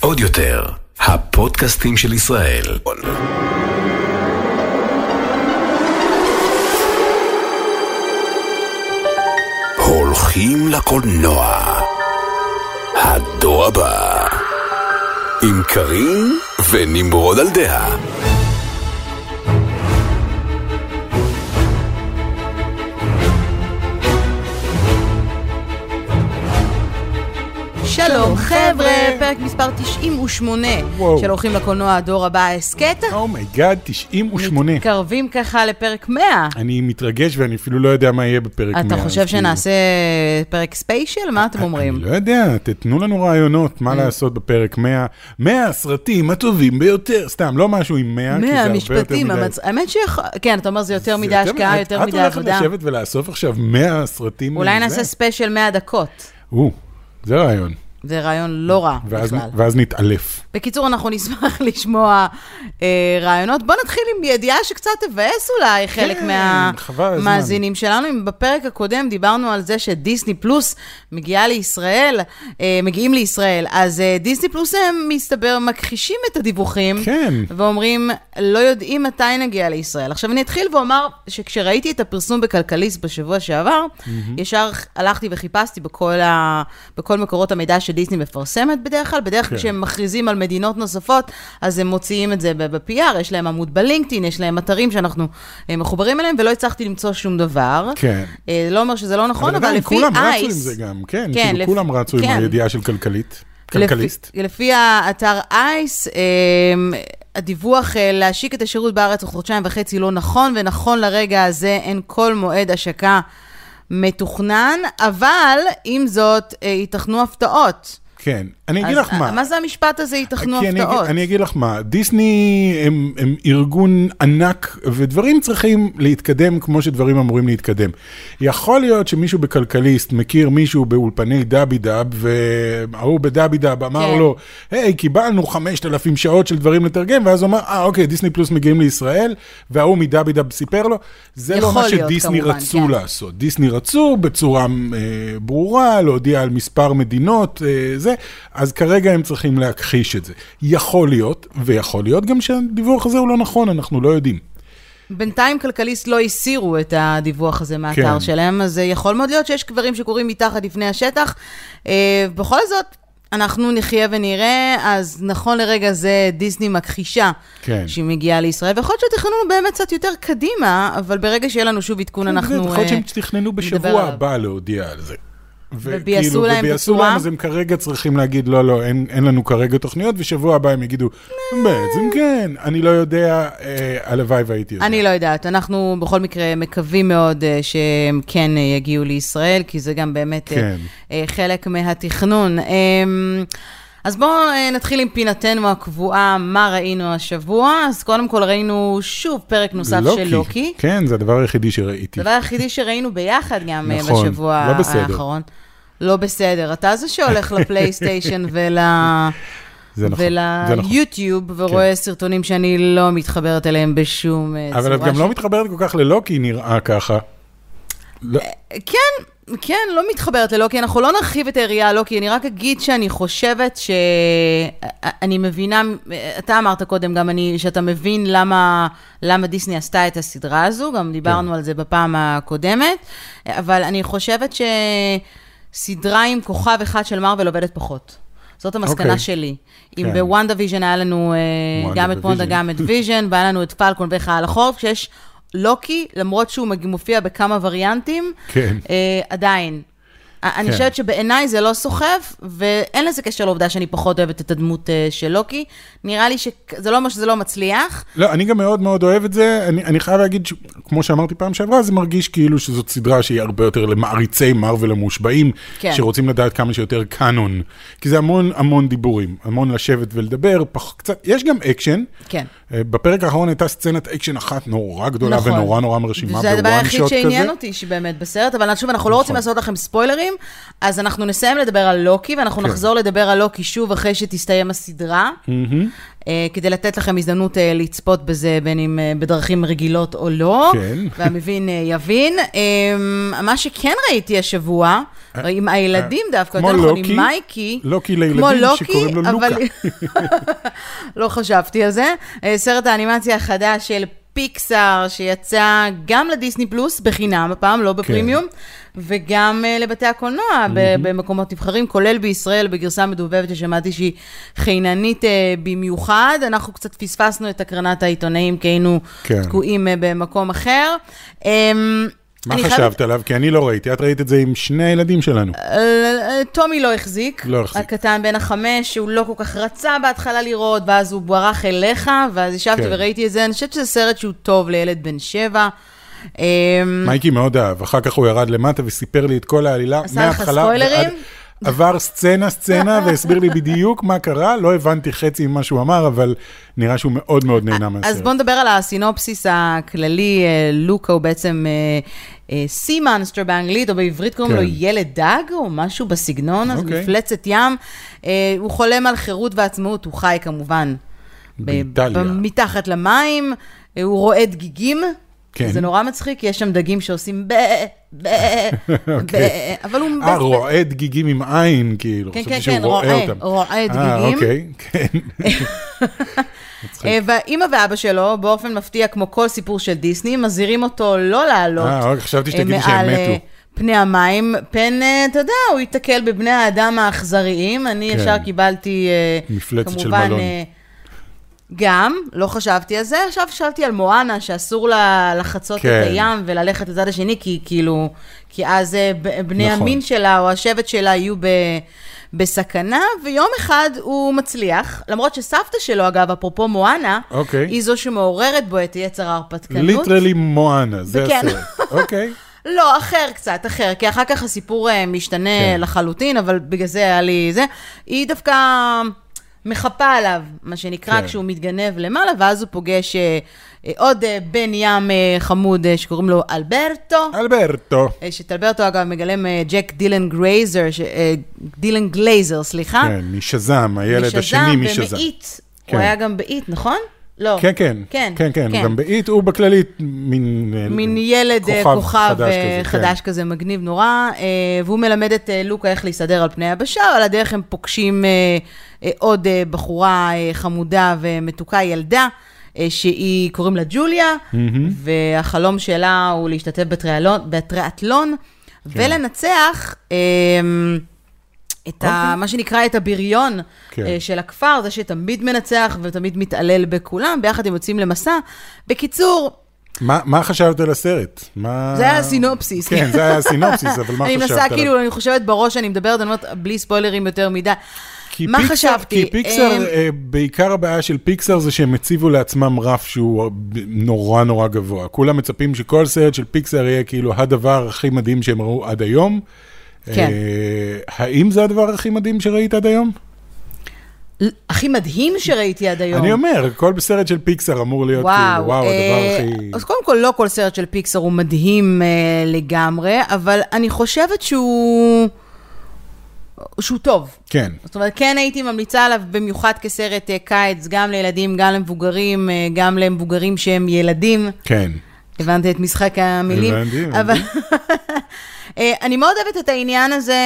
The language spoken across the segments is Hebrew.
עוד יותר, הפודקאסטים של ישראל. הולכים לקולנוע. הדור הבא. עם קארין ונמרוד על דעה. שלום חבר'ה, פרק מספר 98 וואו. של הולכים לקולנוע הדור הבא ההסכת. oh my God, 98. מתקרבים ככה לפרק 100. אני מתרגש ואני אפילו לא יודע מה יהיה בפרק 100. אתה חושב כאילו- שנעשה פרק special? מה אתם אומרים? אני לא יודע, תתנו לנו רעיונות, מה לעשות בפרק 100. 100 הסרטים הטובים ביותר, סתם, לא משהו עם 100, כי זה 100 הרבה יותר משפטים, מדי. המצ- האמת שיכול... כן, אתה אומר זה יותר מדי השקעה, יותר מדי עבודה. את הולכת לשבת ולאסוף עכשיו 100 סרטים. אולי? נעשה ספיישל 100 דקות. או, זה רעיון. זה רעיון לא רע ואז- בכלל. ואז נתעלף. בקיצור, אנחנו נשמח לשמוע אה, רעיונות. בוא נתחיל עם ידיעה שקצת תבאס אולי חלק כן. מהמאזינים שלנו. אם בפרק הקודם דיברנו על זה שדיסני פלוס מגיעה לישראל, אה, מגיעים לישראל, אז אה, דיסני פלוס הם, מסתבר, מכחישים את הדיווחים. כן. ואומרים, לא יודעים מתי נגיע לישראל. עכשיו, אני אתחיל ואומר שכשראיתי את הפרסום בכלכליסט בשבוע שעבר, ישר הלכתי וחיפשתי בכל, ה... בכל מקורות המידע שדיסני מפרסמת בדרך כלל. בדרך כלל כן. כשהם מכריזים על מדינות נוספות, אז הם מוציאים את זה ב-PR, יש להם עמוד בלינקדאין, יש להם אתרים שאנחנו אה, מחוברים אליהם, ולא הצלחתי למצוא שום דבר. כן. אה, לא אומר שזה לא נכון, אבל, עדיין, לפי כולם רצו עם אייס... זה גם, כן, כן, כאילו לפ- כולם רצו עם כן. הידיעה של כלכלית. כלכליסט. לפי, לפי האתר אייס, אה, הדיווח להשיק את השירות בארץ תוך חודשיים וחצי לא נכון, ונכון לרגע הזה אין כל מועד השקה מתוכנן, אבל עם זאת, אה, ייתכנו הפתעות. כן. אני אגיד לך מה. מה זה המשפט הזה, ייתכנו הפתעות? אגיד, אני אגיד לך מה, דיסני הם, הם ארגון ענק, ודברים צריכים להתקדם כמו שדברים אמורים להתקדם. יכול להיות שמישהו בכלכליסט מכיר מישהו באולפני דאבי דאב, וההוא בדאבי דאב אמר כן. לו, היי, קיבלנו 5,000 שעות של דברים לתרגם, ואז הוא אמר, אה, אוקיי, דיסני פלוס מגיעים לישראל, וההוא מדאבי דאב סיפר לו, זה לא מה שדיסני כמובן, רצו כן. לעשות. דיסני רצו בצורה אה, ברורה להודיע על מספר מדינות, אה, זה, אז כרגע הם צריכים להכחיש את זה. יכול להיות, ויכול להיות גם שהדיווח הזה הוא לא נכון, אנחנו לא יודעים. בינתיים כלכליסט לא הסירו את הדיווח הזה מהאתר כן. שלהם, אז אה, יכול מאוד להיות שיש דברים שקורים מתחת לפני השטח. אה, בכל זאת, אנחנו נחיה ונראה, אז נכון לרגע זה דיסני מכחישה כן. שהיא מגיעה לישראל, ויכול להיות שתכננו באמת קצת יותר קדימה, אבל ברגע שיהיה לנו שוב עדכון, אנחנו... יכול להיות אה, שהם תכננו נדבר בשבוע עליו. הבא להודיע על זה. וביאסו כאילו, להם וביאסו? להם, אז הם כרגע צריכים להגיד, לא, לא, אין, אין לנו כרגע תוכניות, ושבוע הבא הם יגידו, בעצם כן, אני לא יודע, אה, הלוואי והייתי יודע. אני לא יודעת, אנחנו בכל מקרה מקווים מאוד אה, שהם כן אה, יגיעו לישראל, כי זה גם באמת אה, כן. אה, חלק מהתכנון. אה, אז בואו אה, נתחיל עם פינתנו הקבועה, מה ראינו השבוע. אז קודם כל ראינו שוב פרק נוסף של לוקי. כן, זה הדבר היחידי שראיתי. הדבר היחידי שראינו ביחד גם אה, נכון, בשבוע לא בסדר. האחרון. לא בסדר. אתה זה שהולך לפלייסטיישן ול... זה נכון, זה נכון. וליוטיוב, ורואה סרטונים שאני לא מתחברת אליהם בשום אה, צורה. אבל את גם ש- לא מתחברת כל כך ללוקי, נראה ככה. לא, כן, כן, לא מתחברת ללוקי, אנחנו לא נרחיב את היריעה ללוקי, אני רק אגיד שאני חושבת ש... אני מבינה, אתה אמרת קודם גם אני, שאתה מבין למה, למה דיסני עשתה את הסדרה הזו, גם דיברנו כן. על זה בפעם הקודמת, אבל אני חושבת שסדרה עם כוכב אחד של מארוול עובדת פחות. זאת המסקנה אוקיי. שלי. אם כן. בוונדה ויז'ן היה לנו אה, גם את וויז'ן. גם את ויז'ן, והיה לנו את פלקון וחייל החורף, כשיש לוקי, למרות שהוא מופיע בכמה וריאנטים, כן. אה, עדיין. אני כן. חושבת שבעיניי זה לא סוחב, ואין לזה קשר לעובדה שאני פחות אוהבת את הדמות אה, של לוקי. נראה לי שזה לא אומר שזה לא מצליח. לא, אני גם מאוד מאוד אוהב את זה. אני, אני חייב להגיד, ש, כמו שאמרתי פעם שעברה, זה מרגיש כאילו שזאת סדרה שהיא הרבה יותר למעריצי מארוול המושבעים, כן. שרוצים לדעת כמה שיותר קאנון. כי זה המון המון דיבורים, המון לשבת ולדבר, פח, קצת, יש גם אקשן. כן. אה, בפרק האחרון הייתה סצנת אקשן אחת נורא גדולה נכון. ונורא נורא מרשימה, וזה הדבר ב one היחיד shot שעניין כזה. אותי שבאמת בסרט, אבל שוב, אנחנו לא רוצים נכון. לעשות לכם ספוילרים, ספוילרים, אז אנחנו נסיים לדבר על לוקי, ואנחנו כן. נחזור לדבר על לוקי שוב אחרי שתסתיים הסדרה, אה, כדי לתת לכם הזדמנות אה, לצפות בזה, בין אם אה, בדרכים רגילות או לא, כן. והמבין יבין. מה שכן ראיתי השבוע, עם הילדים דווקא, יותר נכון, עם מייקי. לוקי לילדים לוקי, שקוראים לו אבל- לוקה. לא חשבתי על זה. סרט האנימציה החדש של פיקסאר, שיצא גם לדיסני פלוס, בחינם הפעם, לא בפרימיום, וגם אה, לבתי הקולנוע ב- במקומות נבחרים, כולל בישראל, בגרסה מדובבת ששמעתי שהיא חיננית אה, במיוחד. אנחנו קצת פספסנו את הקרנת העיתונאים, כי היינו כן. תקועים אה, במקום אחר. אמ, מה חשבת חייבת- עליו? כי אני לא ראיתי, את ראית את זה עם שני הילדים שלנו. טומי לא החזיק. לא החזיק. הקטן בן החמש, שהוא לא כל כך רצה בהתחלה לראות, ואז הוא ברח אליך, ואז ישבתי כן. וראיתי את זה. אני חושבת שזה סרט שהוא טוב לילד בן שבע. אמ, מייקי מאוד אהב, אחר כך הוא ירד למטה וסיפר לי את כל העלילה עשה לך מההתחלה. ספוילרים? עבר סצנה סצנה והסביר לי בדיוק מה קרה, לא הבנתי חצי ממה שהוא אמר, אבל נראה שהוא מאוד מאוד נהנה מהסרט. אז בואו נדבר על הסינופסיס הכללי. אה, לוקה הוא בעצם סי מאנסטר באנגלית, או בעברית קוראים כן. לו ילד דג, או משהו בסגנון, אז אוקיי. מפלצת ים. אה, הוא חולם על חירות ועצמאות, הוא חי כמובן באיטליה. מתחת למים, אה, הוא רואה דגיגים. כן. זה נורא מצחיק, יש שם דגים שעושים ב... ב... ב... אוקיי. אבל הוא... אה, רואה דגיגים עם עין, כאילו. כן, כן, כן, רואה, אותם. רואה אה, דגיגים. אוקיי, כן. אה, והאימא ואבא שלו, באופן מפתיע, כמו כל סיפור של דיסני, מזהירים אותו לא לעלות. אה, אוקיי, חשבתי אה, שתגידי שהם מעל, אה, מתו. פני המים, פן, אתה יודע, הוא ייתקל בבני האדם האכזריים. אני כן. ישר קיבלתי, אה, מפלצת של כמובן, מלון. גם, לא חשבתי על זה, עכשיו חשבתי על מואנה, שאסור לה לחצות כן. את הים וללכת לצד השני, כי כאילו, כי אז אה, בני נכון. המין שלה או השבט שלה יהיו ב... בסכנה, ויום אחד הוא מצליח, למרות שסבתא שלו, אגב, אפרופו מואנה, אוקיי. היא זו שמעוררת בו את יצר ההרפתקנות. ליטרלי מואנה, זה וכן. הסרט. אוקיי. לא, אחר קצת, אחר, כי אחר כך הסיפור אה, משתנה כן. לחלוטין, אבל בגלל זה היה לי זה. היא דווקא מחפה עליו, מה שנקרא, כן. כשהוא מתגנב למעלה, ואז הוא פוגש אה, אה, עוד אה, בן ים אה, חמוד אה, שקוראים לו אלברטו. אלברטו. אה, שאת אלברטו, אגב, מגלם אה, ג'ק דילן גרייזר, ש- אה, דילן גלייזר, סליחה. כן, משזם, הילד השני משזם. ומאיט. כן. הוא היה גם באית, נכון? לא. כן, כן, כן, כן, כן, כן. גם באית הוא בכללית מין... אה, מין ילד אה, כוכב כוכב חדש אה, כזה, חדש כזה, מגניב נורא, אה, והוא מלמד את אה, לוקה איך להסתדר על פני היבשה, על הדרך הם פוגשים אה, אה, עוד אה, בחורה אה, חמודה ומתוקה, ילדה, אה, שהיא, קוראים לה ג'וליה, והחלום שלה הוא להשתתף בטריאלון- בטריאטלון, כן. ולנצח את ה, מה שנקרא את הבריון כן. אה, של הכפר, זה שתמיד מנצח ותמיד מתעלל בכולם, ביחד הם יוצאים למסע. בקיצור, מה מה חשבת על הסרט? מה... זה היה הסינופסיס. כן, זה היה הסינופסיס, אבל מה אני חשבת מנסה, עליו? כאילו, אני חושבת בראש, אני מדברת, אני אומרת, בלי ספוילרים יותר מדי. כי מה פיקסר, חשבתי? כי פיקסר, אמ, אה, בעיקר הבעיה של פיקסר זה שהם הציבו לעצמם רף שהוא נורא נורא גבוה. כולם מצפים שכל סרט של פיקסר יהיה כאילו הדבר הכי מדהים שהם ראו עד היום. כן. אה, האם זה הדבר הכי מדהים שראית עד היום? הכי מדהים שראיתי עד היום. אני אומר, כל סרט של פיקסר אמור להיות כאילו, וואו, הדבר אה, הכי... אז קודם כל, לא כל סרט של פיקסר הוא מדהים אה, לגמרי, אבל אני חושבת שהוא... שהוא טוב. כן, זאת אומרת, כן הייתי ממליצה עליו במיוחד כסרט אה, קיץ, גם לילדים, גם למבוגרים, אה, גם למבוגרים שהם ילדים. כן. הבנת את משחק המילים? הבנתי, הבנתי. אבל... אה, אני מאוד אוהבת את העניין הזה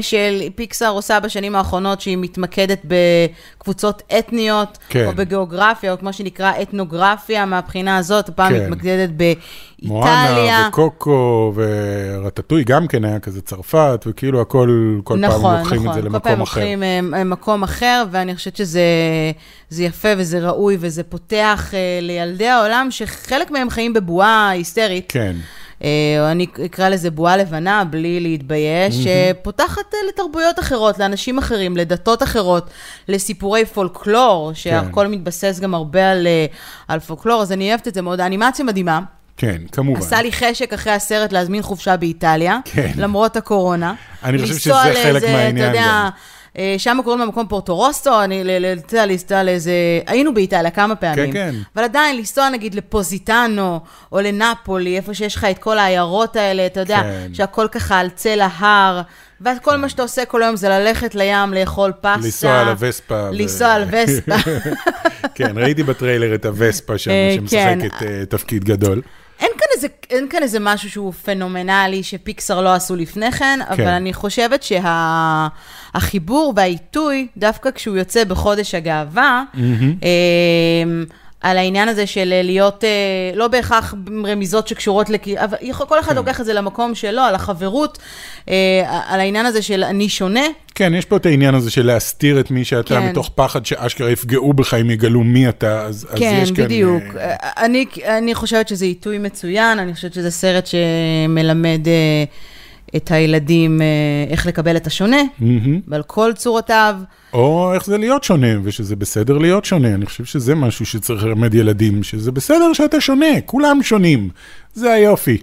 של פיקסאר עושה בשנים האחרונות, שהיא מתמקדת בקבוצות אתניות, כן. או בגיאוגרפיה, או כמו שנקרא אתנוגרפיה, מהבחינה הזאת, הפעם כן. מתמקדת באיטליה. מואנה וקוקו ורטטוי גם כן היה כזה צרפת, וכאילו הכל, כל נכון, פעם לוקחים נכון. את זה כל למקום פעם אחר. לוקחים אה, אה, מקום אחר, ואני חושבת שזה זה יפה וזה ראוי, וזה פותח אה, לילדי העולם, שחלק מהם חיים בבועה היסטרית. כן, אה, אני אקרא לזה בועה לבנה, בלי להתבייש, שפותחת אה, לתרבויות אחרות, לאנשים אחרים, לדתות אחרות, לסיפורי פולקלור, שהכל מתבסס גם הרבה על, אה, על פולקלור, אז אני אוהבת את זה מאוד. האנימציה מדהימה. כן, כמובן. עשה לי חשק אחרי הסרט להזמין חופשה באיטליה, כן. למרות הקורונה. אני חושב לנסוע שזה חלק לאיזה, מהעניין אתה יודע, אה, שם קוראים למקום פורטורוסטו, אני, אתה יודע, לנסוע לאיזה... היינו באיטליה כמה פעמים. כן. אבל עדיין, לנסוע נגיד לפוזיטנו, או לנפולי, איפה שיש לך את כל העיירות האלה, אתה יודע, כן. שהכל ככה על צל ההר, ואז כל מה שאתה עושה כל היום זה ללכת לים, לאכול פסטה. לנסוע על הווספה. לנסוע על וספה. כן, ראיתי בטריילר את הווספה שם, אה, שמשחקת כן. אה, תפקיד גדול. אין כאן, איזה, אין כאן איזה משהו שהוא פנומנלי שפיקסר לא עשו לפני כן, אבל כן. אני חושבת שהחיבור והעיתוי, דווקא כשהוא יוצא בחודש הגאווה, אמ, על העניין הזה של להיות, אה, לא בהכרח רמיזות שקשורות, לכ... אבל כל אחד כן. לוקח את זה למקום שלו, על החברות, אה, על העניין הזה של אני שונה. כן, יש פה את העניין הזה של להסתיר את מי שאתה, כן. מתוך פחד שאשכרה יפגעו בך אם יגלו מי אתה, אז, אז כן, יש כאן... בדיוק. אה, אני, אני חושבת שזה עיתוי מצוין, אני חושבת שזה סרט שמלמד אה, את הילדים אה, איך לקבל את השונה, מהמם. ועל כל צורותיו. או איך זה להיות שונה, ושזה בסדר להיות שונה. אני חושב שזה משהו שצריך ללמד ילדים, שזה בסדר שאתה שונה, כולם שונים. זה היופי.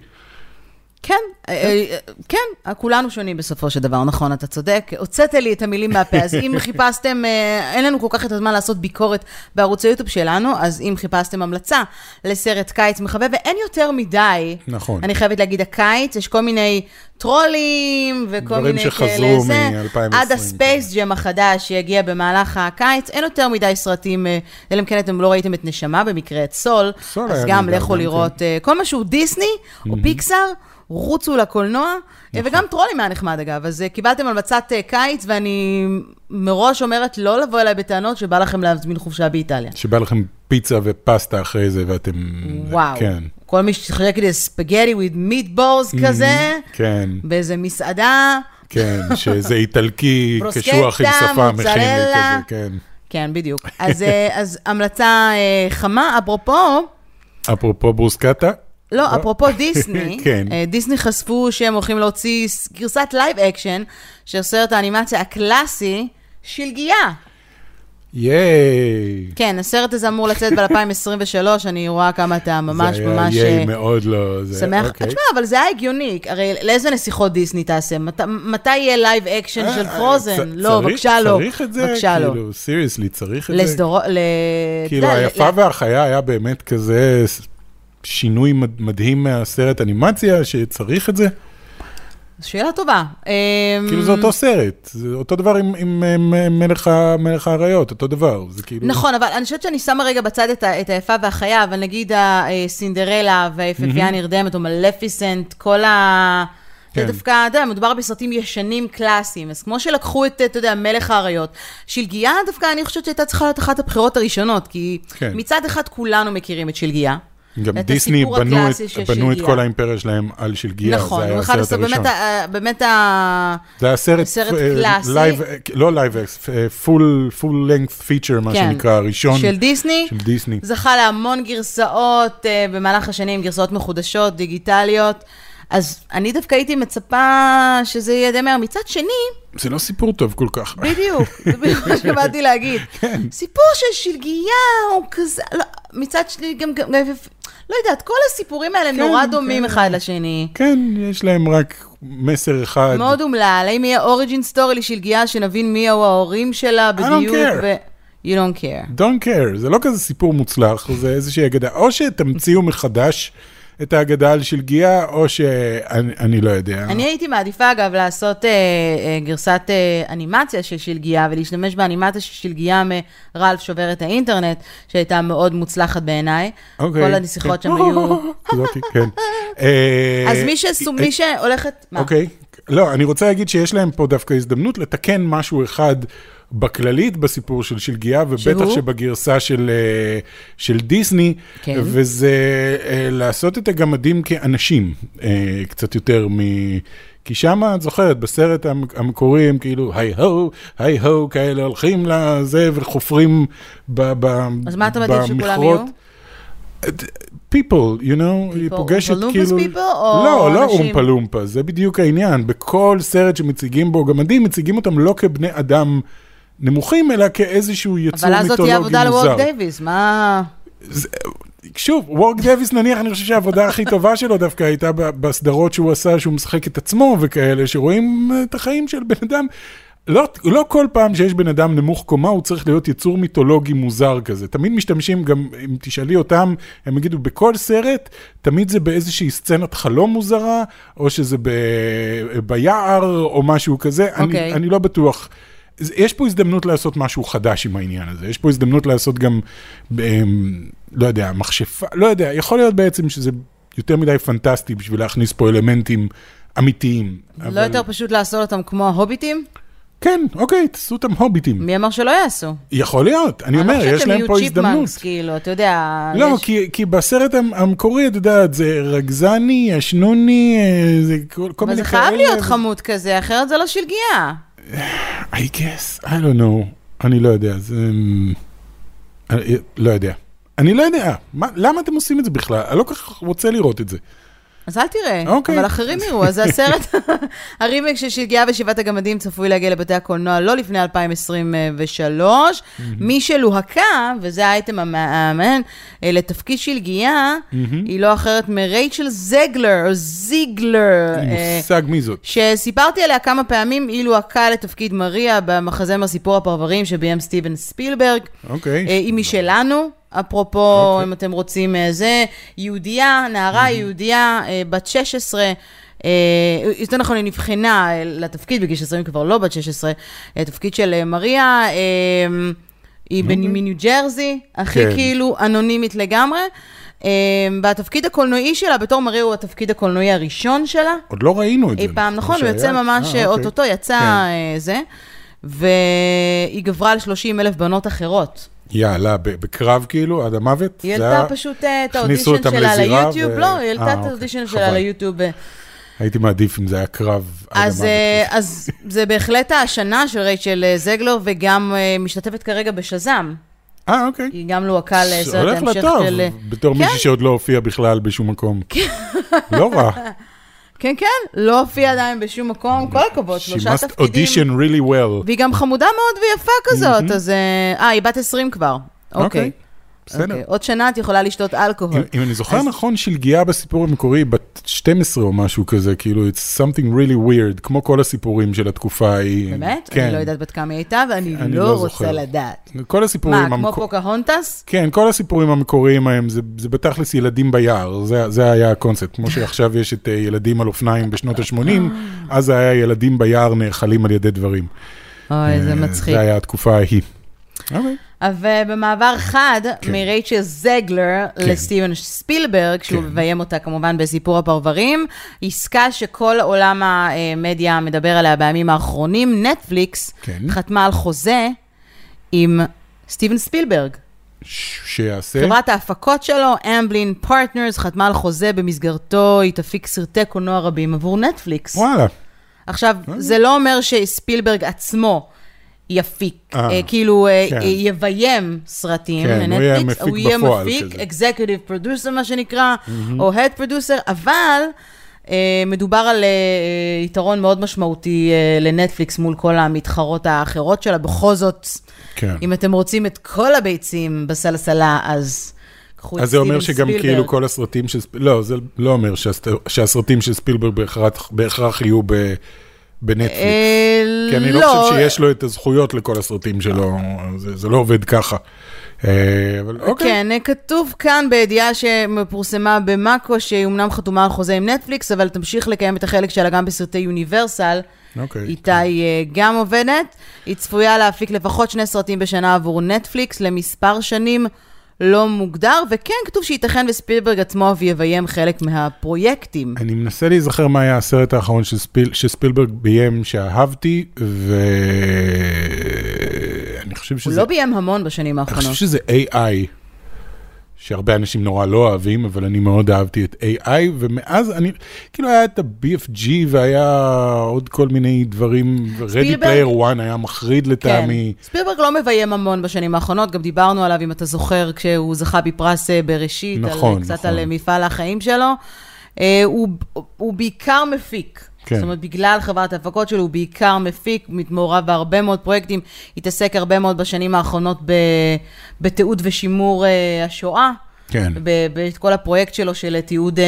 כן, אה, אה, כן, כולנו שונים בסופו של דבר, נכון, אתה צודק. הוצאת לי את המילים מהפה, אז אם חיפשתם, אה, אין לנו כל כך את הזמן לעשות ביקורת בערוץ היוטיוב שלנו, אז אם חיפשתם המלצה לסרט קיץ מחבב, ואין יותר מדי, נכון. אני חייבת להגיד, הקיץ, יש כל מיני טרולים וכל דברים מיני כאלה, שחזרו זה, מ-2020, עד הספייס ג'ם החדש שיגיע במהלך הקיץ, אין יותר מדי סרטים, אלא אם כן אתם לא ראיתם את נשמה, במקרה את סול, סול אז גם לכו כן. לראות כל מה שהוא דיסני או פיקסאר. רוצו לקולנוע, נכון. וגם טרולים היה נחמד אגב, אז אה, קיבלתם המלצת אה, קיץ, ואני מראש אומרת לא לבוא אליי בטענות שבא לכם להזמין חופשה באיטליה. שבא לכם פיצה ופסטה אחרי זה, ואתם... וואו. כן. כל מי שחשק לי spaghetti with meatballs כזה, כן, באיזה מסעדה, כן, שזה איטלקי קשוח עם שפם מכיני. כזה, כן. כן, בדיוק. אז, אה, אז המלצה חמה, אפרופו, אפרופו ברוסקטה, לא, אפרופו דיסני, כן. אה, דיסני חשפו שהם הולכים להוציא גרסת live action של סרט האנימציה הקלאסי, שלגיה. ייי. כן, הסרט הזה אמור לצאת ב-2023, אני רואה כמה אתה ממש זה היה ממש ייי אה, מאוד לא... זה- שמח. אוקיי. תשמע, אבל זה היה הגיוני, הרי לאיזה נסיכות דיסני תעשה? מת- מתי יהיה live action של אה, פרוזן? צ- לא, בבקשה לא. צריך את זה? לא. כאילו, seriously, צריך את זה? לסדרו... ל... כאילו, היפה והחיה היה באמת כזה שינוי מד- מדהים מהסרט אנימציה, שצריך את זה. שאלה טובה. אמ, כאילו זה אותו סרט, זה אותו דבר עם- עם עם מלך מלך האריות, אותו דבר. זה כאילו... נכון, אבל אני חושבת שאני שמה רגע בצד את, ה- את היפה והחיה, אבל נגיד הסינדרלה והיפהפייה הנרדמת, או מלפיסנט, כל ה... זה כן. דווקא, אתה יודע, מדובר בסרטים ישנים קלאסיים, אז כמו שלקחו את, אתה יודע, מלך האריות, שלגיה דווקא, אני חושבת שהייתה צריכה להיות אחת הבחירות הראשונות, כי כן. מצד אחד כולנו מכירים את שלגיה. גם דיסני בנו את, בנו את. כל האימפריה שלהם על שלגיה, נכון, זה היה הסרט הראשון. באמת, ה- באמת ה... זה היה סרט, סרט אה, קלאסי. live, לא live, full, full length feature, מה כן, שנקרא, הראשון. של דיסני. של דיסני. זכה להמון גרסאות אה, במהלך השנים, גרסאות מחודשות, דיגיטליות. אז אני דווקא הייתי מצפה שזה יהיה די מהר. מצד שני, זה לא סיפור טוב כל כך. בדיוק, זה בדיוק מה שבאתי להגיד. כן. סיפור של שלגיה הוא כזה, לא, מצד שני גם, גם, גם לא יודעת, כל הסיפורים האלה כן, נורא דומים כן. אחד לשני. כן, יש להם רק מסר אחד. מאוד אומלל, האם יהיה אוריג'ין סטורי לשלגיה, שנבין מי היו ההורים שלה don't בדיוק, care. ו... You don't care. Don't care, זה לא כזה סיפור מוצלח, זה איזושהי אגדה. או שתמציאו מחדש את האגדה על שלגיה, או שאני אני לא יודע. אני הייתי מעדיפה, אגב, לעשות אה, אה, גרסת אה, אנימציה של שלגיה, ולהשתמש באנימציה של שלגיה מרלף שובר את האינטרנט, שהייתה מאוד מוצלחת בעיניי. אוקיי, כל הנסיכות כן. שם היו... זאתי, כן. אז מי שסו- מי שהולכת... מה? אוקיי. לא, אני רוצה להגיד שיש להם פה דווקא הזדמנות לתקן משהו אחד בכללית בסיפור של שלגיה, ובטח שהוא? שבגרסה של, אה, של דיסני, כן. וזה אה, לעשות את הגמדים כאנשים, אה, קצת יותר מ... כי שם, את זוכרת, בסרט המ- המקורי הם כאילו, היי הו, היי הו, כאלה הולכים לזה וחופרים ב- ב- אז מה אתה מעדיף שכולם במכרות. יהיו? people, you know, היא פוגשת אומפלומפס כאילו... people או לא, לא אנשים? אומפה לומפה, זה בדיוק העניין. בכל סרט שמציגים בו גמדים, מציגים אותם לא כבני אדם נמוכים, אלא כאיזשהו יצור אבל אז זאת תהיה מיתולוגי עבודה מוזר. לוורק דייוויס, מה... שוב, וורק דוויס נניח, אני חושב שהעבודה הכי טובה שלו דווקא הייתה בסדרות שהוא עשה, שהוא משחק את עצמו וכאלה, שרואים את החיים של בן אדם. לא, לא כל פעם שיש בן אדם נמוך קומה, הוא צריך להיות יצור מיתולוגי מוזר כזה. תמיד משתמשים, גם אם תשאלי אותם, הם יגידו, בכל סרט, תמיד זה באיזושהי סצנת חלום מוזרה, או שזה ב... ביער, או משהו כזה. Okay. אני, אוקיי. אני לא בטוח. יש פה הזדמנות לעשות משהו חדש עם העניין הזה. יש פה הזדמנות לעשות גם, אמ, לא יודע, מכשפה, לא יודע, יכול להיות בעצם שזה יותר מדי פנטסטי בשביל להכניס פה אלמנטים אמיתיים. לא יותר פשוט לעשות אותם כמו ההוביטים? כן, אוקיי, תעשו אותם הוביטים. מי אמר שלא יעשו? יכול להיות, אני אומר, יש להם פה אני הזדמנות. לא חושבת שהם יהיו כאילו, אתה יודע... לא, יש- כי, כי בסרט המ- המקורי, את יודעת, זה רגזני, ישנוני, אה, זה כל, כל אבל מיני זה כאלה. חייב להיות חמוד כזה, אחרת זה לא שלגיה. I guess, I don't know, אני לא יודע, זה... אני, לא יודע. אני לא יודע, מה, למה אתם עושים את זה בכלל? אני לא כל כך רוצה לראות את זה. אז אל תראה, אוקיי. אבל אחרים יראו, אז זה הסרט, הרימק של שלגיה ושבעת הגמדים צפוי להגיע לבתי הקולנוע לא לפני 2023. מי שלוהקה, וזה האייטם המעניין, אה, לתפקיד שלגיה, היא לא אחרת מרייצ'ל זגלר, או זיגלר. אה, מושג מי זאת. שסיפרתי עליה כמה פעמים, היא לוהקה לתפקיד מריה במחזמר סיפור הפרברים שביים סטיבן ספילברג. אוקיי. אה, היא משלנו, אפרופו, אוקיי. אם אתם רוצים אה, זה, יהודייה, נערה יהודייה, אה, בת 16, אה, יותר נכון, היא נבחנה לתפקיד, בגיל 16 היא כבר לא בת 16, אה, תפקיד של מריה, היא מניו ג'רזי, הכי. כן. כאילו אנונימית לגמרי. והתפקיד הקולנועי שלה, בתור מריה, הוא התפקיד הקולנועי הראשון שלה. עוד לא ראינו את זה. אי פעם, נכון, הוא? יוצא ממש, אוקיי. אוטוטו יצא כן. זה, והיא גברה על 30 אלף בנות אחרות. יאללה, בקרב כאילו, עד המוות? היא העלתה פשוט אה, את הכניסו האודישן אותם שלה לזירה ליוטיוב, לא, היא העלתה אה, את אוקיי, האודישן שלה. ליוטיוב. אה. הייתי מעדיף אם זה היה קרב עד המוות. אז, אה, אז זה בהחלט השנה של רייצ'ל אה, זגלר, וגם אה, משתתפת כרגע בשזאם. אה, אוקיי. היא גם לוהקה זה לסרט הולך ההמשך לטוב, של... אה, בתור מישהי כן. שעוד לא הופיע בכלל בשום מקום. לא רע. כן, כן, לא הופיעה עדיין בשום מקום, כל הכבוד, She שלושה must תפקידים. audition really well. והיא גם חמודה מאוד ויפה כזאת, אז... אה, אה, היא בת 20 כבר. אוקיי, אוקיי. בסדר. אוקיי. עוד שנה את יכולה לשתות אלכוהול. אם- אם אני זוכר אז- נכון, שלגיה בסיפור המקורי בת 12 או משהו כזה, כאילו, it's something really weird, כמו כל הסיפורים של התקופה ההיא. באמת? כן. אני לא יודעת בת כמה היא הייתה, ואני אני לא לא רוצה זוכר. לדעת. כל הסיפורים מה, כמו המקו- פוקהונטס? כן, כל הסיפורים המקוריים ההם, זה, זה בתכלס ילדים ביער, זה, זה היה הקונספט. כמו שעכשיו יש את אה, ילדים על אופניים בשנות ה-80, אז זה היה ילדים ביער נאכלים על ידי דברים. אוי, זה אה, מצחיק. זה היה התקופה ההיא. אוקיי. אבל במעבר חד, מרייצ'ל זגלר כן. לסטיבן ספילברג, שהוא כן. מביים אותה כמובן בסיפור הפרברים, עסקה שכל עולם המדיה מדבר עליה בימים האחרונים, נטפליקס כן. חתמה על חוזה עם סטיבן ספילברג. שיעשה. חברת ההפקות שלו, אמבלין פרטנרס, חתמה על חוזה במסגרתו היא תפיק סרטי קולנוע רבים עבור נטפליקס. וואלה. עכשיו, זה לא אומר שספילברג עצמו יפיק, אה, אה, כאילו אה, כן. אה, יביים סרטים כן, הוא יהיה לנטפליקס, מפיק הוא יהיה מפיק. executive producer מה שנקרא, או head producer, אבל אה, מדובר על אה, יתרון מאוד משמעותי אה, לנטפליקס מול כל המתחרות האחרות שלה, בכל זאת, כן. אם אתם רוצים את כל הביצים בסלסלה, אז אז זה אומר שגם ספילברג. כאילו כל הסרטים של... לא, זה לא אומר שהסרטים של ספילברג בהכרח- בהכרח יהיו ב- בנטפליקס. אה, כי אני לא חושב שיש לו את הזכויות לכל הסרטים שלו, זה לא עובד ככה. אה, אבל אוקיי. כן, אה, כתוב כאן בידיעה שפורסמה במאקו, שהיא אמנם חתומה על חוזה עם נטפליקס, אבל תמשיך לקיים את החלק שלה גם בסרטי יוניברסל. אוקיי. איתה היא גם עובדת. היא צפויה להפיק לפחות שני סרטים בשנה עבור נטפליקס למספר שנים לא מוגדר, וכן כתוב שייתכן וספילברג עצמו ויביים חלק מהפרויקטים. אני מנסה להיזכר מה היה הסרט האחרון של ספיל, שספילברג ביים שאהבתי, ואני חושב הוא שזה... לא ביים המון בשנים אני חושב האחרונות. שזה AI, שהרבה אנשים נורא לא אוהבים, אבל אני מאוד אהבתי את AI, ומאז אני, כאילו היה את ה-BFG והיה עוד כל מיני דברים, Ready Player One היה מחריד כן. לטעמי. ספילברג לא מביים המון בשנים האחרונות, גם דיברנו עליו, אם אתה זוכר, כשהוא זכה בפרס אה, בראשית, נכון, על, קצת נכון. על אה, מפעל החיים שלו. אה, הוא, הוא בעיקר מפיק. כן. זאת אומרת, בגלל חברת ההפקות שלו, הוא בעיקר מפיק, מעורב בהרבה מאוד פרויקטים, התעסק הרבה מאוד בשנים האחרונות ב, בתיעוד ושימור אה, השואה. כן. ב- בכל הפרויקט שלו של תיעוד אה,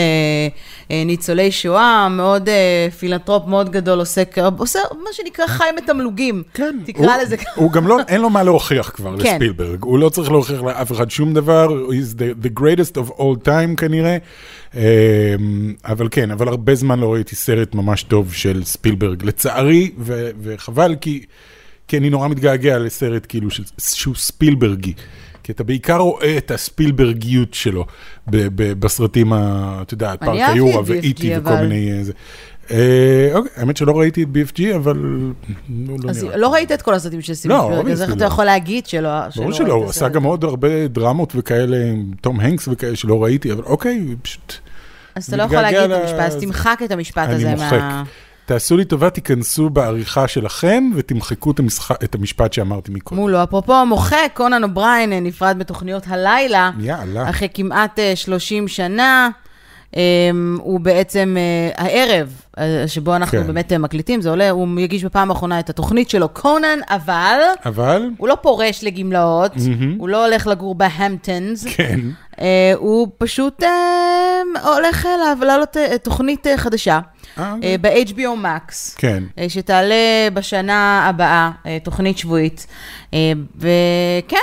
אה, ניצולי שואה, מאוד אה, פילנטרופ מאוד גדול, עוסק, עושה מה שנקרא חי מתמלוגים. כן. תקרא הוא, לזה ככה. הוא גם לא, אין לו מה להוכיח כבר כן. לספילברג. הוא לא צריך להוכיח לאף אחד שום דבר, he's the, the greatest of all time כנראה. אמ, אבל כן, אבל הרבה זמן לא ראיתי סרט ממש טוב של ספילברג. לצערי, ו, וחבל, כי, כי אני נורא מתגעגע לסרט כאילו של, שהוא ספילברגי. כי אתה בעיקר רואה את הספילברגיות שלו ב, ב, בסרטים, ה- אתה יודע, פארק היורה ואיטי וכל מיני... אה, זה. אה, אוקיי, האמת שלא ראיתי את BFG, אבל לא, לא אז נראה. לא ראית את כל הסרטים של ספילברג, אז איך אתה. יכול להגיד שלא ברור ראית שלא, את הוא עשה? גם עוד הרבה דרמות וכאלה, עם תום הנקס וכאלה שלא ראיתי, אבל אוקיי, פשוט... אז אתה לא יכול להגיד את המשפט, אז תמחק את המשפט אני הזה מוחק. מה... תעשו לי טובה, תיכנסו בעריכה שלכם ותמחקו את, המשח... את המשפט שאמרתי מקודם. מולו. אפרופו מוחק, קונן אובריין אה, נפרד בתוכניות הלילה, יאללה. אחרי כמעט אה, 30 שנה. אה, הוא בעצם אה, הערב אה, שבו אנחנו כן. באמת אה, מקליטים, זה עולה, הוא יגיש בפעם האחרונה את התוכנית שלו, קונן, אבל אבל, הוא לא פורש לגמלאות, הוא לא הולך לגור בהמפטונס, כן, הוא פשוט הולך אליו לעלות תוכנית חדשה אה, אה, ב-HBO Max. כן. אה, שתעלה בשנה הבאה, אה, תוכנית שבועית. וכן,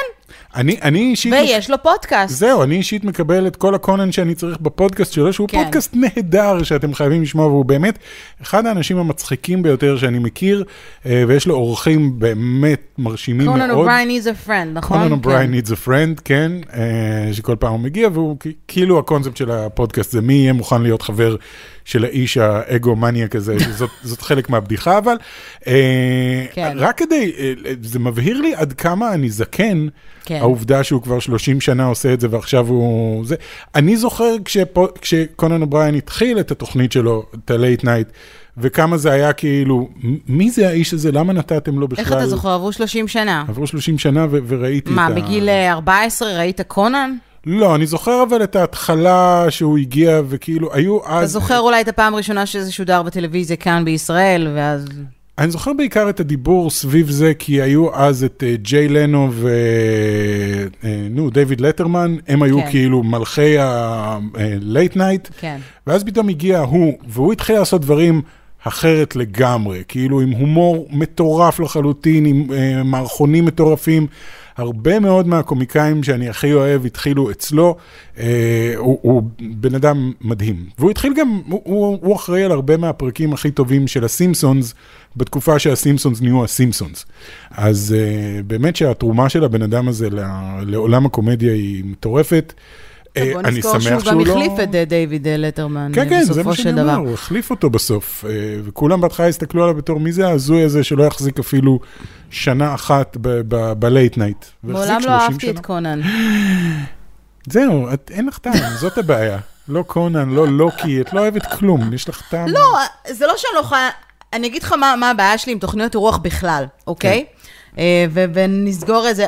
אני, אני אישית... ויש לו פודקאסט. זהו, אני אישית מקבל את כל הקונן שאני צריך בפודקאסט שלו, שהוא כן. פודקאסט נהדר שאתם חייבים לשמוע, והוא באמת אחד האנשים המצחיקים ביותר שאני מכיר, אה, ויש לו אורחים באמת מרשימים מאוד. קונן אובריין is a friend, נכון? קונן כן. אובריין needs a friend, כן, אה, שכל פעם הוא מגיע, והוא כאילו הקונספט של הפודקאסט זה מי יהיה מוכן להיות חבר של האיש האגו-מניאק הזה, שזאת זאת חלק מהבדיחה, אבל אה, כן. רק כדי, אה, זה מבהיר לי עד כמה אני זקן, כן. העובדה שהוא כבר 30 שנה עושה את זה ועכשיו הוא... זה. אני זוכר כשפו, כשקונאן אובריין התחיל את התוכנית שלו, את ה-Late Night, וכמה זה היה כאילו, מי זה האיש הזה? למה נתתם לו בכלל? איך אתה זוכר? עברו 30 שנה. עברו 30 שנה וראיתי מה, את ה... בגיל אה, 14 ראית קונן? לא, אני זוכר אבל את ההתחלה שהוא הגיע, וכאילו, היו אז... אתה זוכר אולי את הפעם הראשונה שזה שודר בטלוויזיה כאן בישראל, ואז... אני זוכר בעיקר את הדיבור סביב זה, כי היו אז את אה, ג'יי לנו ו... אה, נו, דיוויד לטרמן, הם היו כן. כאילו מלכי ה-late night, כן. ואז פתאום הגיע הוא, והוא התחיל לעשות דברים אחרת לגמרי, כאילו עם הומור מטורף לחלוטין, עם אה, מערכונים מטורפים. הרבה מאוד מהקומיקאים שאני הכי אוהב התחילו אצלו, אה, הוא, הוא בן אדם מדהים. והוא התחיל גם, הוא, הוא, הוא אחראי על הרבה מהפרקים הכי טובים של הסימפסונס, בתקופה שהסימפסונס נהיו הסימפסונס. אז אה, באמת שהתרומה של הבן אדם הזה לעולם הקומדיה היא מטורפת. אה, בוא נזכור שהוא גם לא- החליף את אה, דיוויד לטרמן כן, אה, כן, זה מה בסופו שאני של דבר. אומר, הוא החליף אותו בסוף. אה, וכולם בהתחלה הסתכלו עליו בתור מי זה ההזוי הזה שלא יחזיק אפילו שנה אחת ב-late night. מעולם לא אהבתי את קונן. זהו, את- אין לך טעם, זאת הבעיה. לא קונן, לא לוקי, את לא אוהבת כלום, יש לך טעם. לא, זה לא שאני לא יכולה... אני אגיד לך מה, מה הבעיה שלי עם תוכניות אירוח בכלל, אוקיי? כן. אה, ונסגור את זה.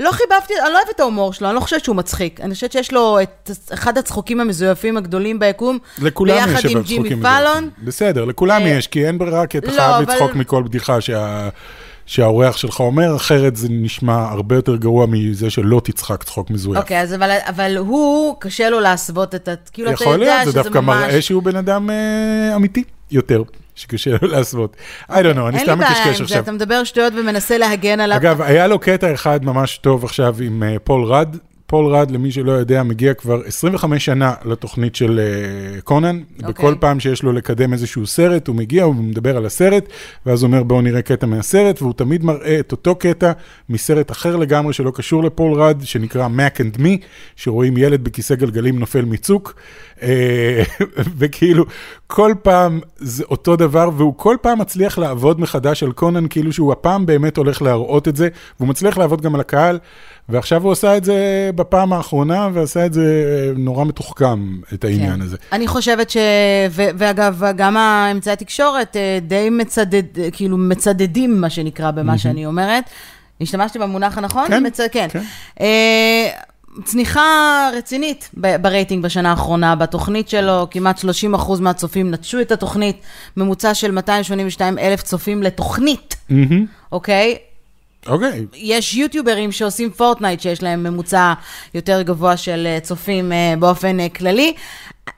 לא חיבבתי, אני לא אוהבת את ההומור שלו, אני לא חושבת שהוא מצחיק. אני חושבת שיש לו את אחד הצחוקים המזויפים הגדולים ביקום, לכולם יש ביחד עם ג'ימי פאלון. בסדר, לכולם אה, יש, כי אין ברירה, כי אתה לא, חייב אבל- לצחוק מכל בדיחה שה- שהאורח שלך אומר, אחרת זה נשמע הרבה יותר גרוע מזה שלא תצחק צחוק מזויף. אוקיי, אז אבל, אבל הוא, קשה לו להסוות את ה... כאילו, אתה יכול יודע להיות, זה שזה דווקא ממש... מראה שהוא בן אדם אה, אמיתי יותר, שקשה לו להסוות. I don't know, אני אין לי סתם בעיה מקשקש עם זה, עכשיו. אתה מדבר שטויות ומנסה להגן עליו. אגב, היה לו קטע אחד ממש טוב עכשיו עם אה, פול ראד. פול ראד, למי שלא יודע, מגיע כבר 25 שנה לתוכנית של אה, קונן. אוקיי. בכל פעם שיש לו לקדם איזשהו סרט, הוא מגיע, הוא מדבר על הסרט, ואז הוא אומר, בואו נראה קטע מהסרט, והוא תמיד מראה את אותו קטע מסרט אחר לגמרי שלא קשור לפול רד, שנקרא Mac and Me, שרואים ילד בכיסא גלגלים נופל מצוק, אה, וכאילו, כל פעם זה אותו דבר, והוא כל פעם מצליח לעבוד מחדש על קונן, כאילו שהוא הפעם באמת הולך להראות את זה, והוא מצליח לעבוד גם על הקהל. ועכשיו הוא עשה את זה בפעם האחרונה, ועשה את זה אה, נורא מתוחכם, את העניין כן. הזה. אני חושבת ש... ו- ואגב, גם האמצעי התקשורת אה, די מצדד, כאילו מצדדים, מה שנקרא, במה שאני אומרת. השתמשתי במונח הנכון? כן, מצ... כן. כן. אה, צניחה רצינית ברייטינג בשנה האחרונה, בתוכנית שלו, כמעט 30 אחוז מהצופים נטשו את התוכנית, ממוצע של 282 אלף צופים לתוכנית. אוקיי? אוקיי. יש יוטיוברים שעושים פורטנייט, שיש להם ממוצע יותר גבוה של אה, צופים אה, באופן אה, כללי.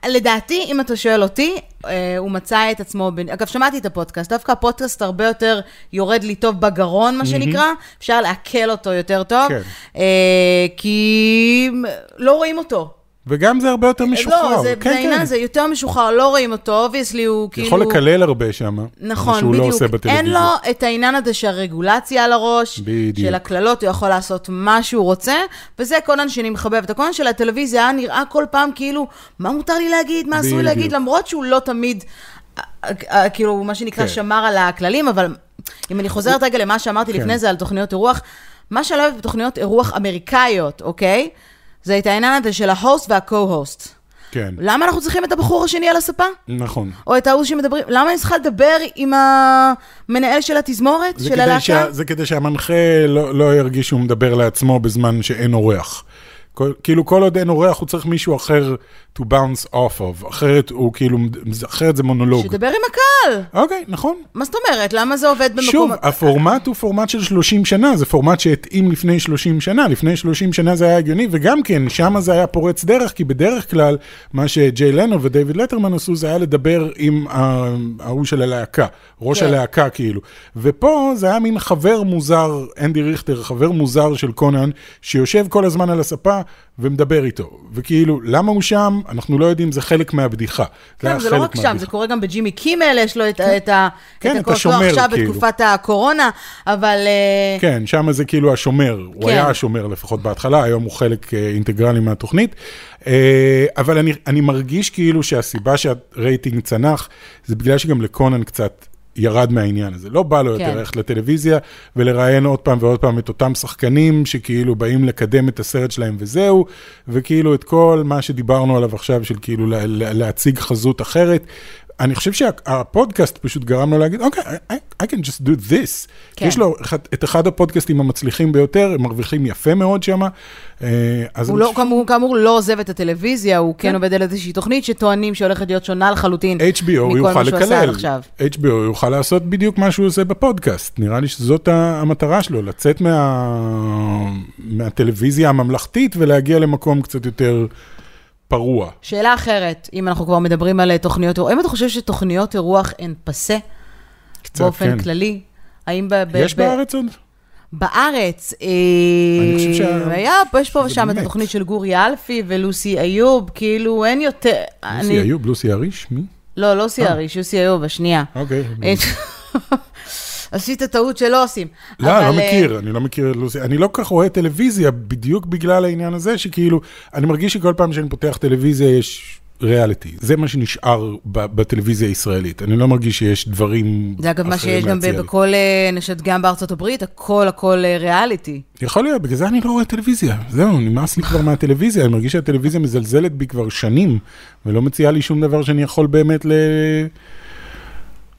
לדעתי, אם אתה שואל אותי, אה, הוא מצא את עצמו, ב- אגב, שמעתי את הפודקאסט, דווקא הפודקאסט הרבה יותר יורד לי טוב בגרון, מה שנקרא, אפשר לעכל אותו יותר טוב, כן. אה, כי לא רואים אותו. וגם זה הרבה יותר משוחרר. לא, זה כן, בעניין, כן. זה יותר משוחרר, לא רואים אותו, obviously הוא כאילו... יכול לקלל הרבה שם. נכון, שהוא בדיוק. לא עושה בטלוויזיה. אין לו את העניין הזה שהרגולציה על הראש, בדיוק. של הקללות, הוא יכול לעשות מה שהוא רוצה, וזה קונן שאני מחבבת. הקונן של הטלוויזיה היה נראה כל פעם כאילו, מה מותר לי להגיד, מה אסור לי. להגיד, למרות שהוא לא תמיד, אה, אה, כאילו, מה שנקרא, כן. שמר על הכללים, אבל אם אני חוזרת רגע למה שאמרתי כן. לפני זה על תוכניות אירוח, מה שאני לא אוהבת בתוכניות אירוח אמריקאיות, אוקיי? זה את העניין הזה של ההוסט והקו-הוסט. כן, למה אנחנו צריכים את הבחור השני על הספה? נכון. או את ההוא שמדברים, למה אני צריכה לדבר עם המנהל של התזמורת, של הלהקה? זה כדי שהמנחה לא, לא ירגיש שהוא מדבר לעצמו בזמן שאין אורח. כל, כאילו כל עוד אין אורח הוא צריך מישהו אחר to bounce off of, אחרת הוא כאילו, אחרת זה מונולוג. שידבר עם הקהל. אוקיי, נכון. מה זאת אומרת? למה זה עובד במקום... שוב, הפורמט הוא פורמט של 30 שנה, זה פורמט שהתאים לפני 30 שנה, לפני 30 שנה זה היה הגיוני, וגם כן, שם זה היה פורץ דרך, כי בדרך כלל, מה שג'יי לנו ודייוויד לטרמן עשו, זה היה לדבר עם ההוא של הלהקה, ראש כן. הלהקה כאילו. ופה זה היה מין חבר מוזר, אנדי ריכטר, חבר מוזר של קונן, שיושב כל הזמן על הספה ומדבר איתו. וכאילו, למה הוא שם? אנחנו לא יודעים, זה חלק מהבדיחה. כן, זה לא חלק רק שם, מהבדיחה. זה קורה גם בג'ימי קימל, יש לו את ה- את ה- כן, את את השומר, לא עכשיו כאילו. בתקופת הקורונה, אבל... אה, כן, שם זה כאילו השומר, הוא כן. היה השומר לפחות בהתחלה, היום הוא חלק אה, אינטגרלי מהתוכנית. אה, אבל אני, אני מרגיש כאילו שהסיבה שהרייטינג צנח, זה בגלל שגם לקונן קצת ירד מהעניין הזה. לא בא לו יותר כן. ללכת לטלוויזיה ולראיין עוד פעם ועוד פעם את אותם שחקנים שכאילו באים לקדם את הסרט שלהם וזהו, וכאילו את כל מה שדיברנו עליו עכשיו של כאילו לה, להציג חזות אחרת. אני חושב שהפודקאסט פשוט גרם לו להגיד, אוקיי, I, I can just do this. כן. יש לו אחד- את אחד הפודקאסטים המצליחים ביותר, הם מרוויחים יפה מאוד שם. אז הוא לא, חושב- כאמור, כאמור לא עוזב את הטלוויזיה, הוא כן עובד על איזושהי תוכנית שטוענים שהולכת להיות שונה לחלוטין HBO מכל יוכל מה שהוא עשה עד לקלל, עכשיו. HBO יוכל לעשות בדיוק מה שהוא עושה בפודקאסט, נראה לי שזאת המטרה שלו, לצאת מה... מהטלוויזיה הממלכתית ולהגיע למקום קצת יותר פרוע. שאלה אחרת, אם אנחנו כבר מדברים על אה, תוכניות אירוח, האם אתה חושב שתוכניות אירוח הן פסה? קצת, באופן כן. כללי? האם ב- ב- יש ב- בארץ עוד? בארץ, אה, אני חושב שה- היה, יש פה ושם את. התוכנית של גורי אלפי ולוסי איוב, כאילו אין יותר... לוסי אני- איוב, לוסי אריש? מי? לא, לא לוסי אה. אריש, לוסי איוב, השנייה. אוקיי. אה, עשית טעות שלא עושים. לא, אבל, לא אה, מכיר, אני לא מכיר אני לא כל כך רואה טלוויזיה בדיוק בגלל העניין הזה, שכאילו, אני מרגיש שכל פעם שאני פותח טלוויזיה יש ריאליטי. זה מה שנשאר בטלוויזיה הישראלית. אני לא מרגיש שיש דברים זה אגב מה אחרים שיש גם. בכל, אה, אני חושבת, גם בארצות הברית, הכל הכל אה, ריאליטי. יכול להיות, בגלל זה אני לא רואה טלוויזיה. זהו, נמאס לי כבר מהטלוויזיה, אני מרגיש שהטלוויזיה מזלזלת בי כבר שנים, ולא מציעה לי שום דבר שאני יכול באמת ל...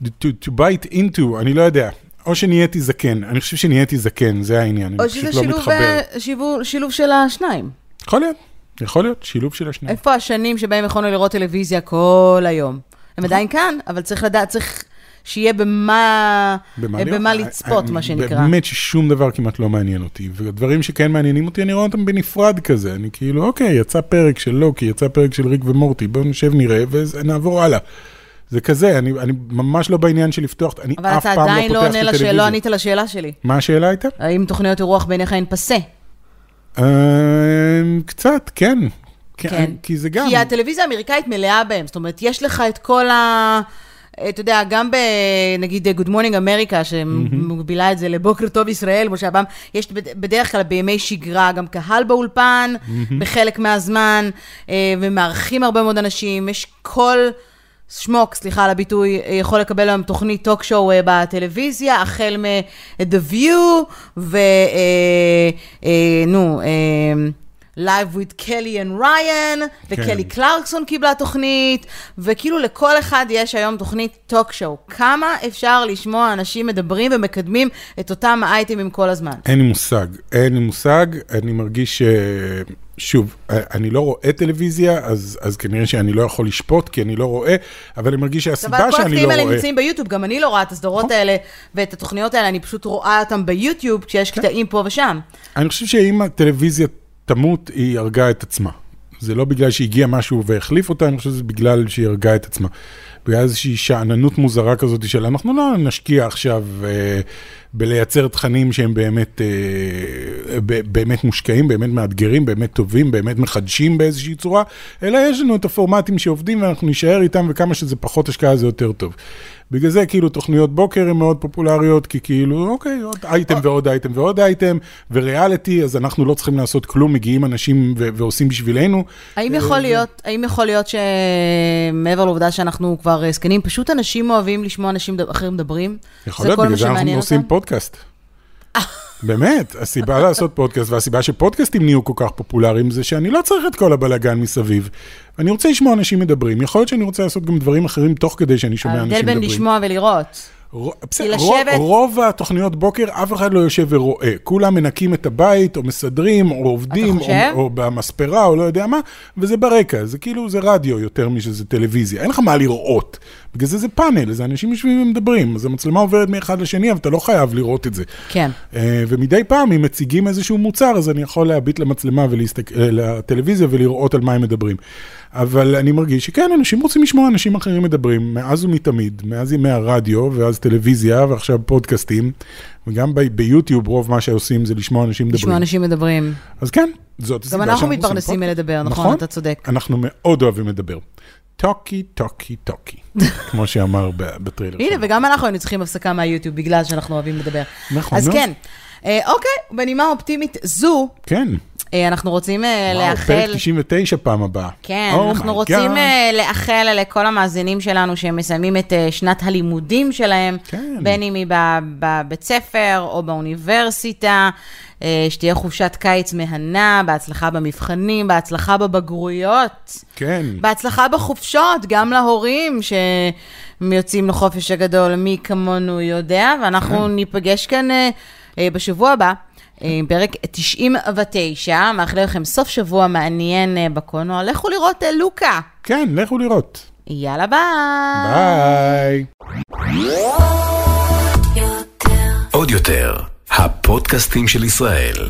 to, to bite into, אני לא יודע. או שנהייתי זקן, אני חושב שנהייתי זקן, זה העניין, או אני שזה פשוט לא שילוב, מתחבר. אה, שיבוב- שילוב של השניים. יכול להיות, יכול להיות, שילוב של השניים. איפה השנים שבהם יכולנו לראות טלוויזיה כל היום? הם. עדיין כאן, אבל צריך לדעת, צריך שיהיה במה, אה, במה לראות? לצפות, אני- מה שנקרא. באמת ששום דבר כמעט לא מעניין אותי, ודברים שכן מעניינים אותי, אני רואה אותם בנפרד כזה. אני כאילו, אוקיי, יצא פרק של לוקי, יצא פרק של ריק ומורטי, בואו נשב נראה ונעבור הלאה. זה כזה, אני, אני ממש לא בעניין של לפתוח, אני אבל אף אתה פעם לא עדיין לא פותח עונה את לשאלה, הטלוויזיה. לא ענית לשאלה שלי. מה השאלה הייתה? האם תוכניות אירוח בעיניך הן פסה? אה, קצת, כן. כן. כי זה גם... כי הטלוויזיה האמריקאית מלאה בהם, זאת אומרת, יש לך את כל ה... אתה יודע, גם בנגיד Good Morning America, שמגבילה את זה לבוקר טוב ישראל, כמו שהפעם, יש בד- בדרך כלל בימי שגרה גם קהל באולפן, בחלק מהזמן, אה, ומארחים הרבה מאוד אנשים, יש כל... שמוק, סליחה על הביטוי, אה, יכול לקבל היום תוכנית טוק שואו אה, בטלוויזיה, החל מ-The View, ו... אה, אה, אה, Live with קלי and ריין, וקלי קלרקסון קיבלה תוכנית, וכאילו לכל אחד יש היום תוכנית טוק שואו. כמה אפשר לשמוע אנשים מדברים ומקדמים את אותם האייטמים כל הזמן? אין לי מושג, אין לי מושג, אני מרגיש ש... שוב, אני לא רואה טלוויזיה, אז, אז כנראה שאני לא יכול לשפוט, כי אני לא רואה, אבל אני מרגיש שהסיבה שאני לא רואה... אבל כל הקטעים האלה נמצאים ביוטיוב, גם אני לא רואה את הסדרות נכון. האלה ואת התוכניות האלה, אני פשוט רואה אותם ביוטיוב, כשיש כן. קטעים פה ושם. אני חושב שאם הטלוויזיה תמות, היא הרגה את עצמה. זה לא בגלל שהגיע משהו והחליף אותה, אני חושב שזה בגלל שהיא הרגה את עצמה. בגלל איזושהי שאננות מוזרה כזאת של אנחנו לא נשקיע עכשיו אה, בלייצר תכנים שהם באמת, אה, באמת מושקעים, באמת מאתגרים, באמת טובים, באמת מחדשים באיזושהי צורה, אלא יש לנו את הפורמטים שעובדים ואנחנו נישאר איתם וכמה שזה פחות השקעה זה יותר טוב. בגלל זה כאילו תוכניות בוקר הן מאוד פופולריות, כי כאילו, אוקיי, עוד אייטם ועוד אייטם ועוד אייטם, וריאליטי, אז אנחנו לא צריכים לעשות כלום, מגיעים אנשים ו- ועושים בשבילנו. האם יכול אה, להיות, האם יכול להיות שמעבר לעובדה שאנחנו כבר זקנים, פשוט אנשים אוהבים לשמוע אנשים אחרים מדברים? יכול להיות, בגלל זה אנחנו עושים פודקאסט. באמת, הסיבה לעשות פודקאסט והסיבה שפודקאסטים נהיו כל כך פופולריים זה שאני לא צריך את כל הבלאגן מסביב. אני רוצה לשמוע אנשים מדברים, יכול להיות שאני רוצה לעשות גם דברים אחרים תוך כדי שאני שומע אנשים מדברים. ההבדל בין לשמוע ולראות. בסדר, רוב, רוב התוכניות בוקר, אף אחד לא יושב ורואה. כולם מנקים את הבית, או מסדרים, או עובדים, או, או במספרה, או לא יודע מה, וזה ברקע, זה כאילו, זה רדיו יותר משזה טלוויזיה. אין לך מה לראות. בגלל זה זה פאנל, זה אנשים יושבים ומדברים, אז המצלמה עוברת מאחד לשני, אבל אתה לא חייב לראות את זה. כן. Uh, ומדי פעם, אם מציגים איזשהו מוצר, אז אני יכול להביט למצלמה ולטלוויזיה ולראות על מה הם מדברים. אבל אני מרגיש שכן, אנשים רוצים לשמוע אנשים אחרים מדברים, מאז ומתמיד, מאז ימי הרדיו, ואז טלוויזיה, ועכשיו פודקאסטים, וגם ב- ביוטיוב רוב מה שעושים זה לשמוע אנשים מדברים. לשמוע אנשים מדברים. אז כן, זאת הסיבה גם אנחנו מתפרנסים מלדבר, נכון? נכון? אתה צודק. אנחנו מאוד אוהבים לדבר. טוקי, טוקי, טוקי, כמו שאמר בטריילר. הנה, וגם אנחנו היינו צריכים הפסקה מהיוטיוב, בגלל שאנחנו אוהבים לדבר. נכון, אז כן. אה, אוקיי, בנימה אופטימית זו, כן. אה, אנחנו רוצים אה, לאחל... וואו, פרק 99 פעם הבאה. כן, oh אנחנו רוצים God. לאחל לכל המאזינים שלנו שהם מסיימים את שנת הלימודים שלהם, כן. בין אם היא בבית ספר או באוניברסיטה. שתהיה חופשת קיץ מהנה, בהצלחה במבחנים, בהצלחה בבגרויות. כן. בהצלחה בחופשות, גם להורים שיוצאים לחופש הגדול, מי כמונו יודע, ואנחנו כן. ניפגש כאן בשבוע הבא. פרק 99, מאחל לכם סוף שבוע מעניין בקולנוע. לכו לראות לוקה. כן, לכו לראות. יאללה, ביי. ביי. עוד יותר, הפודקאסטים של ישראל.